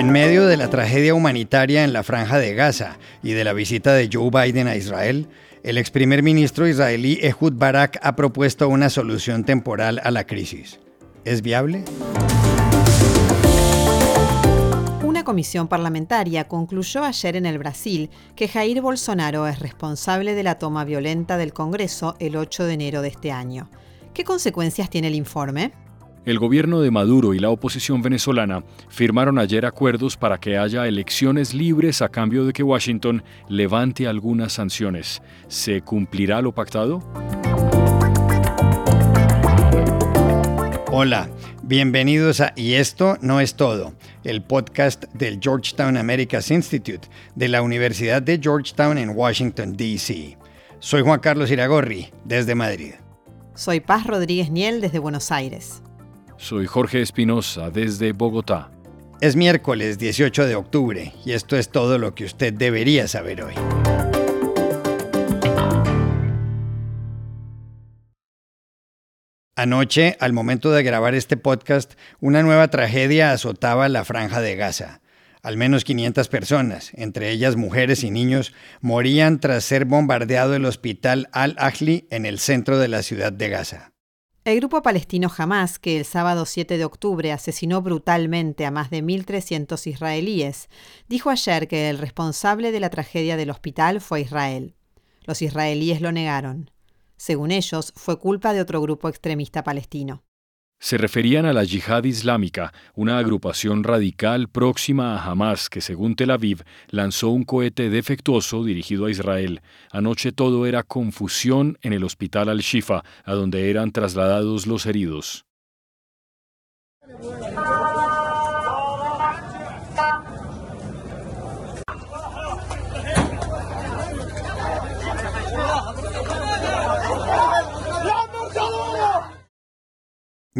En medio de la tragedia humanitaria en la franja de Gaza y de la visita de Joe Biden a Israel, el ex primer ministro israelí Ehud Barak ha propuesto una solución temporal a la crisis. ¿Es viable? Una comisión parlamentaria concluyó ayer en el Brasil que Jair Bolsonaro es responsable de la toma violenta del Congreso el 8 de enero de este año. ¿Qué consecuencias tiene el informe? El gobierno de Maduro y la oposición venezolana firmaron ayer acuerdos para que haya elecciones libres a cambio de que Washington levante algunas sanciones. ¿Se cumplirá lo pactado? Hola, bienvenidos a Y esto no es todo, el podcast del Georgetown Americas Institute de la Universidad de Georgetown en Washington, D.C. Soy Juan Carlos Iragorri, desde Madrid. Soy Paz Rodríguez Niel, desde Buenos Aires. Soy Jorge Espinosa desde Bogotá. Es miércoles 18 de octubre y esto es todo lo que usted debería saber hoy. Anoche, al momento de grabar este podcast, una nueva tragedia azotaba la franja de Gaza. Al menos 500 personas, entre ellas mujeres y niños, morían tras ser bombardeado el hospital Al-Ahli en el centro de la ciudad de Gaza. El grupo palestino Hamas, que el sábado 7 de octubre asesinó brutalmente a más de 1.300 israelíes, dijo ayer que el responsable de la tragedia del hospital fue Israel. Los israelíes lo negaron. Según ellos, fue culpa de otro grupo extremista palestino. Se referían a la Yihad Islámica, una agrupación radical próxima a Hamas que, según Tel Aviv, lanzó un cohete defectuoso dirigido a Israel. Anoche todo era confusión en el hospital Al-Shifa, a donde eran trasladados los heridos.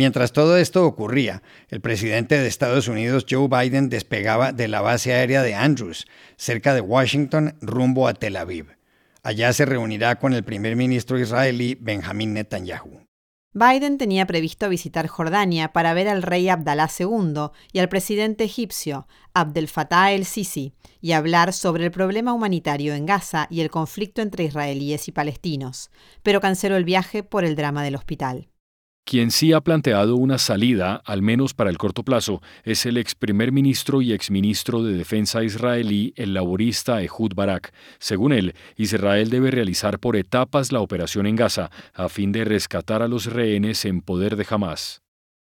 Mientras todo esto ocurría, el presidente de Estados Unidos, Joe Biden, despegaba de la base aérea de Andrews, cerca de Washington, rumbo a Tel Aviv. Allá se reunirá con el primer ministro israelí, Benjamin Netanyahu. Biden tenía previsto visitar Jordania para ver al rey Abdalá II y al presidente egipcio, Abdel Fattah el-Sisi, y hablar sobre el problema humanitario en Gaza y el conflicto entre israelíes y palestinos, pero canceló el viaje por el drama del hospital. Quien sí ha planteado una salida, al menos para el corto plazo, es el ex primer ministro y ex ministro de Defensa israelí, el laborista Ehud Barak. Según él, Israel debe realizar por etapas la operación en Gaza, a fin de rescatar a los rehenes en poder de Hamas.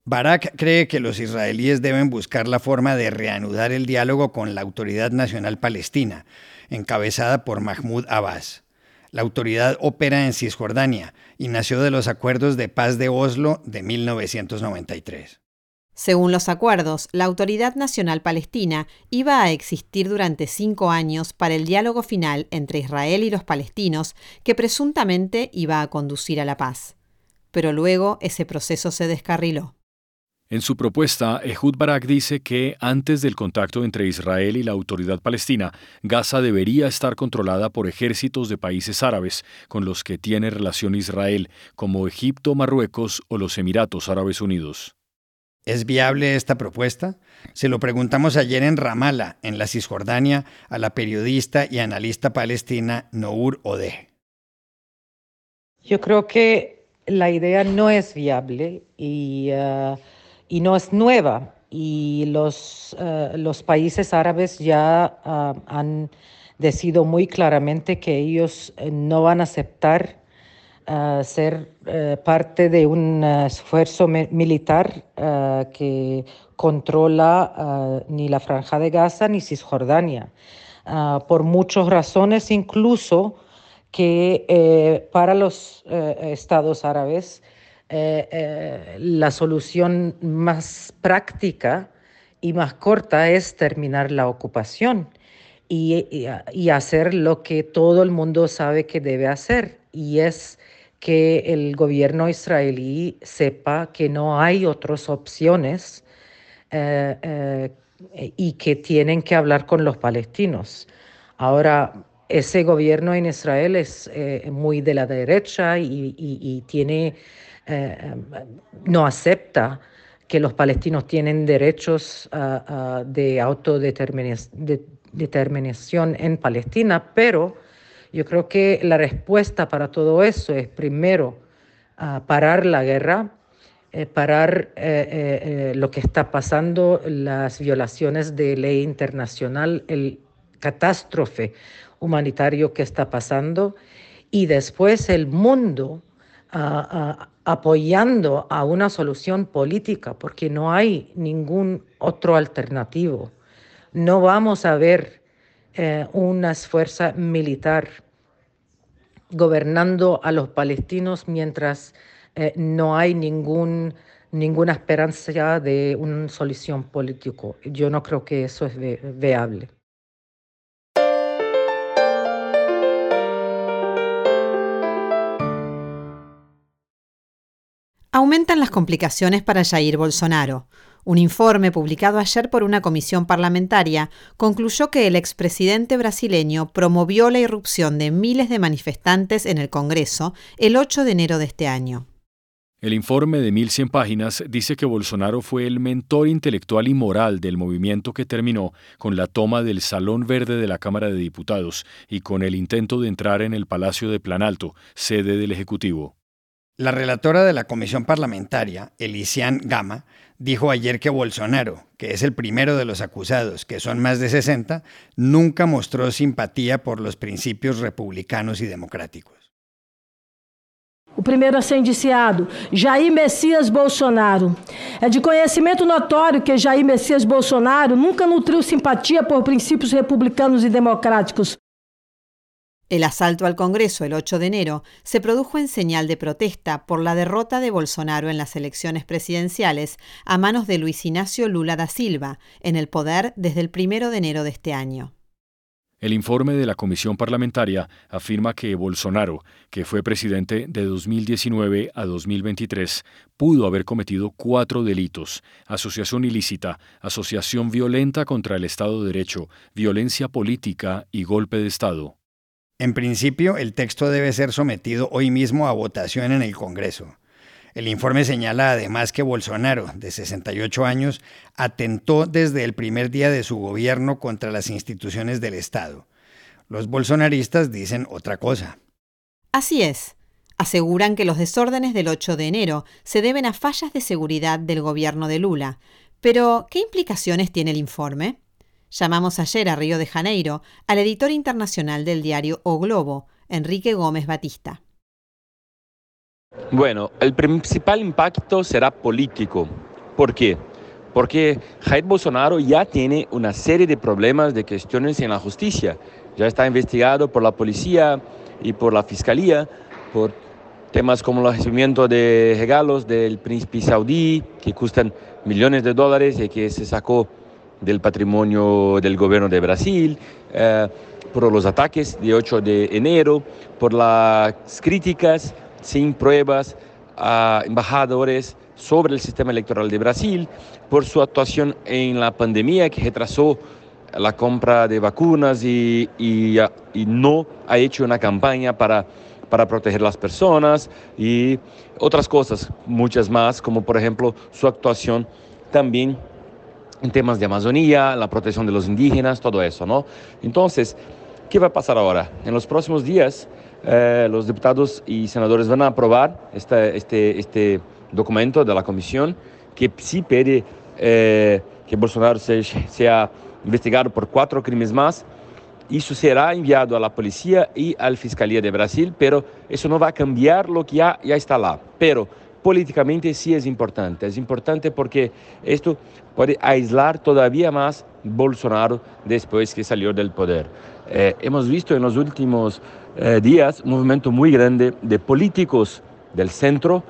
Barak cree que los israelíes deben buscar la forma de reanudar el diálogo con la Autoridad Nacional Palestina, encabezada por Mahmoud Abbas. La autoridad opera en Cisjordania y nació de los acuerdos de paz de Oslo de 1993. Según los acuerdos, la Autoridad Nacional Palestina iba a existir durante cinco años para el diálogo final entre Israel y los palestinos que presuntamente iba a conducir a la paz. Pero luego ese proceso se descarriló. En su propuesta, Ehud Barak dice que antes del contacto entre Israel y la autoridad palestina, Gaza debería estar controlada por ejércitos de países árabes con los que tiene relación Israel, como Egipto, Marruecos o los Emiratos Árabes Unidos. ¿Es viable esta propuesta? Se lo preguntamos ayer en Ramallah, en la Cisjordania, a la periodista y analista palestina Nour Odeh. Yo creo que la idea no es viable y uh, y no es nueva. Y los, eh, los países árabes ya ah, han decidido muy claramente que ellos eh, no van a aceptar ah, ser eh, parte de un esfuerzo militar que controla ni la franja de Gaza ni Cisjordania, por muchas razones, incluso que para los estados árabes la solución más práctica y más corta es terminar la ocupación y, y, hacer lo que todo el mundo sabe que debe hacer, y es que el gobierno israelí sepa que no hay otras opciones eh, eh, y que tienen que hablar con los palestinos. Ahora, ese gobierno en Israel es eh, muy de la derecha y, y tiene, no acepta que los palestinos tienen derechos ah, ah, de autodeterminación en Palestina, pero yo creo que la respuesta para todo eso es primero ah, parar la guerra, eh, parar eh, eh, lo que está pasando, las violaciones de ley internacional, el catástrofe humanitario que está pasando y después el mundo apoyando a una solución política, porque no hay ningún otro alternativo. No vamos a ver eh, una fuerza militar gobernando a los palestinos mientras eh, no hay ningún, ninguna esperanza de una solución política. Yo no creo que eso es viable. Aumentan las complicaciones para Jair Bolsonaro. Un informe publicado ayer por una comisión parlamentaria concluyó que el expresidente brasileño promovió la irrupción de miles de manifestantes en el Congreso el 8 de enero de este año. El informe de 1.100 páginas dice que Bolsonaro fue el mentor intelectual y moral del movimiento que terminó con la toma del Salón Verde de la Cámara de Diputados y con el intento de entrar en el Palacio de Planalto, sede del Ejecutivo. La relatora de la comisión parlamentaria, Elisian Gama, dijo ayer que Bolsonaro, que es el primero de los acusados, que son más de 60, nunca mostró simpatía por los principios republicanos y democráticos. O primeiro a ser indiciado, Jair Messias Bolsonaro. É de conhecimento notório que Jair Messias Bolsonaro nunca nutriu simpatia por princípios republicanos e democráticos. El asalto al Congreso el 8 de enero se produjo en señal de protesta por la derrota de Bolsonaro en las elecciones presidenciales a manos de Luis Ignacio Lula da Silva, en el poder desde el 1 de enero de este año. El informe de la Comisión Parlamentaria afirma que Bolsonaro, que fue presidente de 2019 a 2023, pudo haber cometido cuatro delitos, asociación ilícita, asociación violenta contra el Estado de Derecho, violencia política y golpe de Estado. En principio, el texto debe ser sometido hoy mismo a votación en el Congreso. El informe señala además que Bolsonaro, de 68 años, atentó desde el primer día de su gobierno contra las instituciones del Estado. Los bolsonaristas dicen otra cosa. Así es. Aseguran que los desórdenes del 8 de enero se deben a fallas de seguridad del gobierno de Lula. Pero, ¿qué implicaciones tiene el informe? Llamamos ayer a Río de Janeiro al editor internacional del diario O Globo, Enrique Gómez Batista. Bueno, el principal impacto será político. ¿Por qué? Porque Jair Bolsonaro ya tiene una serie de problemas de cuestiones en la justicia. Ya está investigado por la policía y por la fiscalía por temas como el recibimiento de regalos del príncipe saudí que cuestan millones de dólares y que se sacó del patrimonio del gobierno de Brasil, eh, por los ataques de 8 de enero, por las críticas sin pruebas a embajadores sobre el sistema electoral de Brasil, por su actuación en la pandemia que retrasó la compra de vacunas y, y, y no ha hecho una campaña para, para proteger las personas y otras cosas, muchas más, como por ejemplo su actuación también en temas de Amazonía, la protección de los indígenas, todo eso, ¿no? Entonces, ¿qué va a pasar ahora? En los próximos días, eh, los diputados y senadores van a aprobar este, este, este documento de la comisión que sí pide eh, que Bolsonaro sea investigado por cuatro crímenes más. Eso será enviado a la policía y a la Fiscalía de Brasil, pero eso no va a cambiar lo que ya, ya está lá. Pero políticamente sí es importante. Es importante porque esto puede aislar todavía más Bolsonaro después que salió del poder. Eh, hemos visto en los últimos eh, días un movimiento muy grande de políticos del centro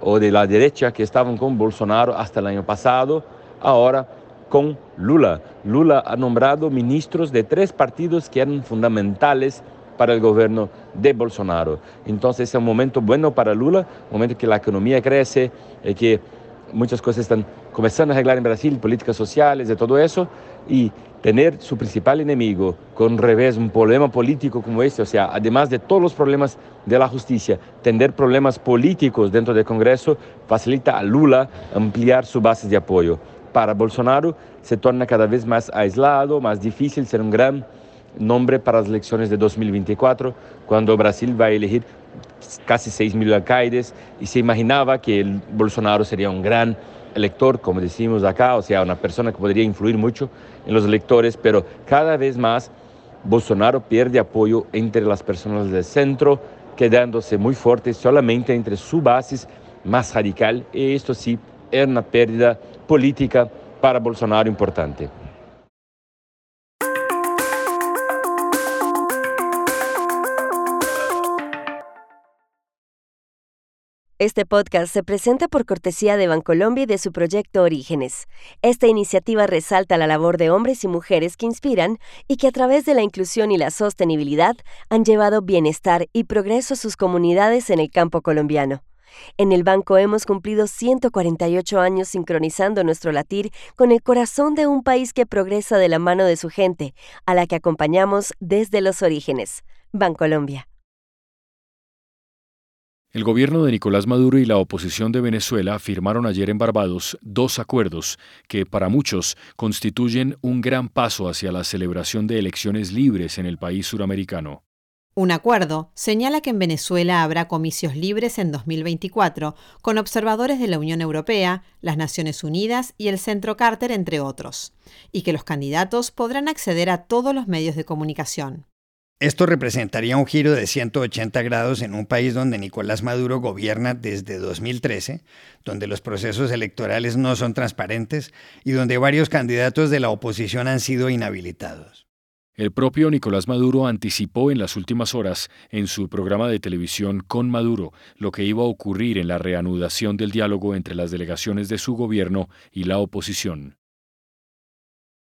o de la derecha que estaban con Bolsonaro hasta el año pasado, ahora con Lula. Lula ha nombrado ministros de tres partidos que eran fundamentales para el gobierno de Bolsonaro. Entonces es un momento bueno para Lula, un momento que la economía crece, y que muchas cosas están comenzando a arreglar en Brasil, políticas sociales, de todo eso, y tener su principal enemigo con revés, un problema político como este, o sea, además de todos los problemas de la justicia, tener problemas políticos dentro del Congreso facilita a Lula ampliar su base de apoyo para Bolsonaro se torna cada vez más aislado, más difícil ser un gran nombre para las elecciones de 2024, cuando Brasil va a elegir casi 6 mil alcaldes y se imaginaba que Bolsonaro sería un gran elector, como decimos acá, o sea, una persona que podría influir mucho en los electores, pero cada vez más Bolsonaro pierde apoyo entre las personas del centro, quedándose muy fuerte solamente entre su base más radical, y esto sí es una pérdida política para Bolsonaro importante. Este podcast se presenta por cortesía de Bancolombia y de su proyecto Orígenes. Esta iniciativa resalta la labor de hombres y mujeres que inspiran y que a través de la inclusión y la sostenibilidad han llevado bienestar y progreso a sus comunidades en el campo colombiano. En el banco hemos cumplido 148 años sincronizando nuestro latir con el corazón de un país que progresa de la mano de su gente, a la que acompañamos desde los orígenes. Bancolombia. El gobierno de Nicolás Maduro y la oposición de Venezuela firmaron ayer en Barbados dos acuerdos que, para muchos, constituyen un gran paso hacia la celebración de elecciones libres en el país suramericano. Un acuerdo señala que en Venezuela habrá comicios libres en 2024, con observadores de la Unión Europea, las Naciones Unidas y el Centro Carter, entre otros, y que los candidatos podrán acceder a todos los medios de comunicación. Esto representaría un giro de 180 grados en un país donde Nicolás Maduro gobierna desde 2013, donde los procesos electorales no son transparentes y donde varios candidatos de la oposición han sido inhabilitados. El propio Nicolás Maduro anticipó en las últimas horas en su programa de televisión Con Maduro lo que iba a ocurrir en la reanudación del diálogo entre las delegaciones de su gobierno y la oposición.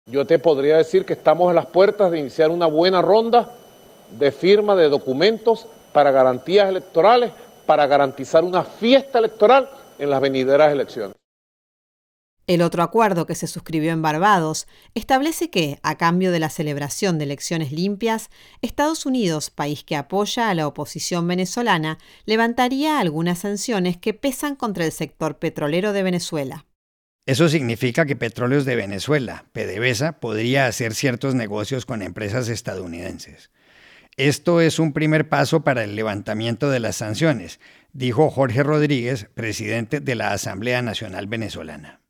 Yo te podría decir que estamos a las puertas de iniciar una buena ronda de firma de documentos para garantías electorales, para garantizar una fiesta electoral en las venideras elecciones. El otro acuerdo que se suscribió en Barbados establece que, a cambio de la celebración de elecciones limpias, Estados Unidos, país que apoya a la oposición venezolana, levantaría algunas sanciones que pesan contra el sector petrolero de Venezuela. Eso significa que Petróleos de Venezuela, PDVSA, podría hacer ciertos negocios con empresas estadounidenses. Esto es un primer paso para el levantamiento de las sanciones, dijo Jorge Rodríguez, presidente de la Asamblea Nacional Venezolana.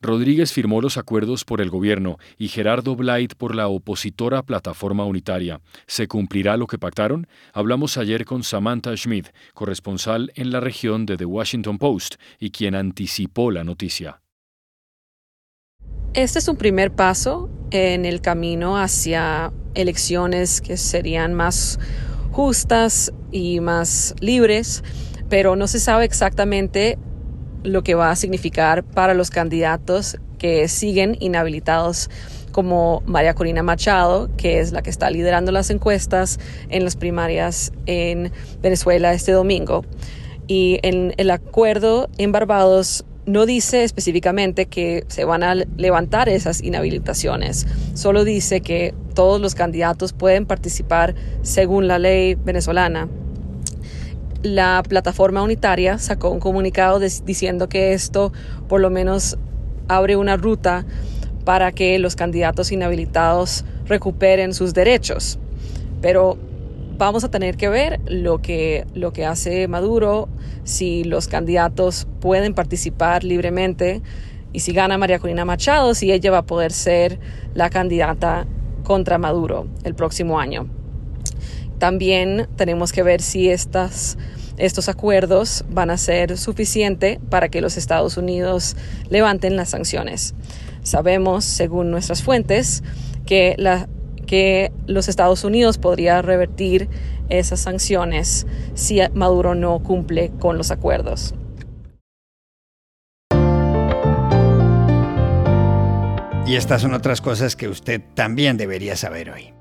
Rodríguez firmó los acuerdos por el gobierno y Gerardo Blight por la opositora Plataforma Unitaria. ¿Se cumplirá lo que pactaron? Hablamos ayer con Samantha Schmidt, corresponsal en la región de The Washington Post y quien anticipó la noticia. Este es un primer paso en el camino hacia elecciones que serían más justas y más libres, pero no se sabe exactamente lo que va a significar para los candidatos que siguen inhabilitados como María Corina Machado, que es la que está liderando las encuestas en las primarias en Venezuela este domingo. Y en el acuerdo en Barbados no dice específicamente que se van a levantar esas inhabilitaciones, solo dice que todos los candidatos pueden participar según la ley venezolana la plataforma unitaria sacó un comunicado diciendo que esto por lo menos abre una ruta para que los candidatos inhabilitados recuperen sus derechos. Pero vamos a tener que ver lo que, lo que hace Maduro, si los candidatos pueden participar libremente y si gana María Corina Machado, si ella va a poder ser la candidata contra Maduro el próximo año. También tenemos que ver si estas, estos acuerdos van a ser suficientes para que los Estados Unidos levanten las sanciones. Sabemos, según nuestras fuentes, que, la, que los Estados Unidos podría revertir esas sanciones si Maduro no cumple con los acuerdos. Y estas son otras cosas que usted también debería saber hoy.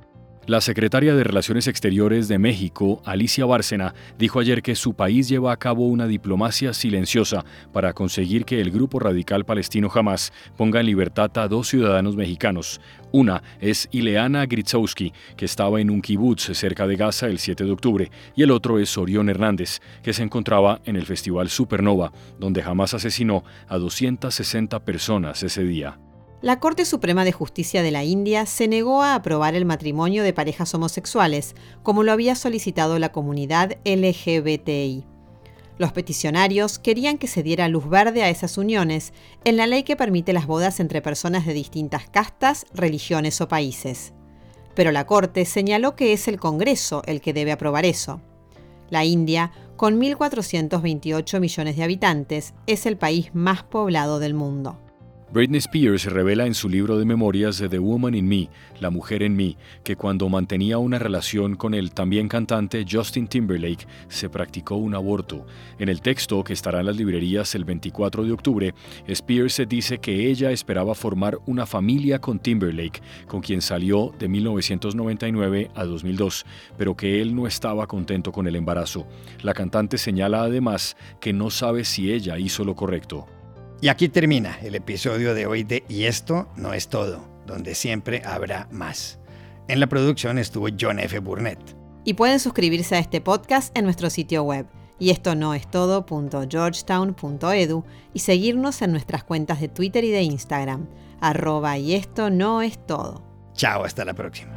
La secretaria de Relaciones Exteriores de México, Alicia Bárcena, dijo ayer que su país lleva a cabo una diplomacia silenciosa para conseguir que el grupo radical palestino Hamas ponga en libertad a dos ciudadanos mexicanos. Una es Ileana Gritzowski, que estaba en un kibutz cerca de Gaza el 7 de octubre, y el otro es Orión Hernández, que se encontraba en el Festival Supernova, donde Hamas asesinó a 260 personas ese día. La Corte Suprema de Justicia de la India se negó a aprobar el matrimonio de parejas homosexuales, como lo había solicitado la comunidad LGBTI. Los peticionarios querían que se diera luz verde a esas uniones en la ley que permite las bodas entre personas de distintas castas, religiones o países. Pero la Corte señaló que es el Congreso el que debe aprobar eso. La India, con 1.428 millones de habitantes, es el país más poblado del mundo. Britney Spears revela en su libro de memorias de The Woman in Me, La Mujer en mí, que cuando mantenía una relación con el también cantante Justin Timberlake se practicó un aborto. En el texto, que estará en las librerías el 24 de octubre, Spears dice que ella esperaba formar una familia con Timberlake, con quien salió de 1999 a 2002, pero que él no estaba contento con el embarazo. La cantante señala además que no sabe si ella hizo lo correcto. Y aquí termina el episodio de hoy de Y esto no es todo, donde siempre habrá más. En la producción estuvo John F. Burnett. Y pueden suscribirse a este podcast en nuestro sitio web y esto no es todo.georgetown.edu y seguirnos en nuestras cuentas de Twitter y de Instagram, arroba y esto no es todo. Chao, hasta la próxima.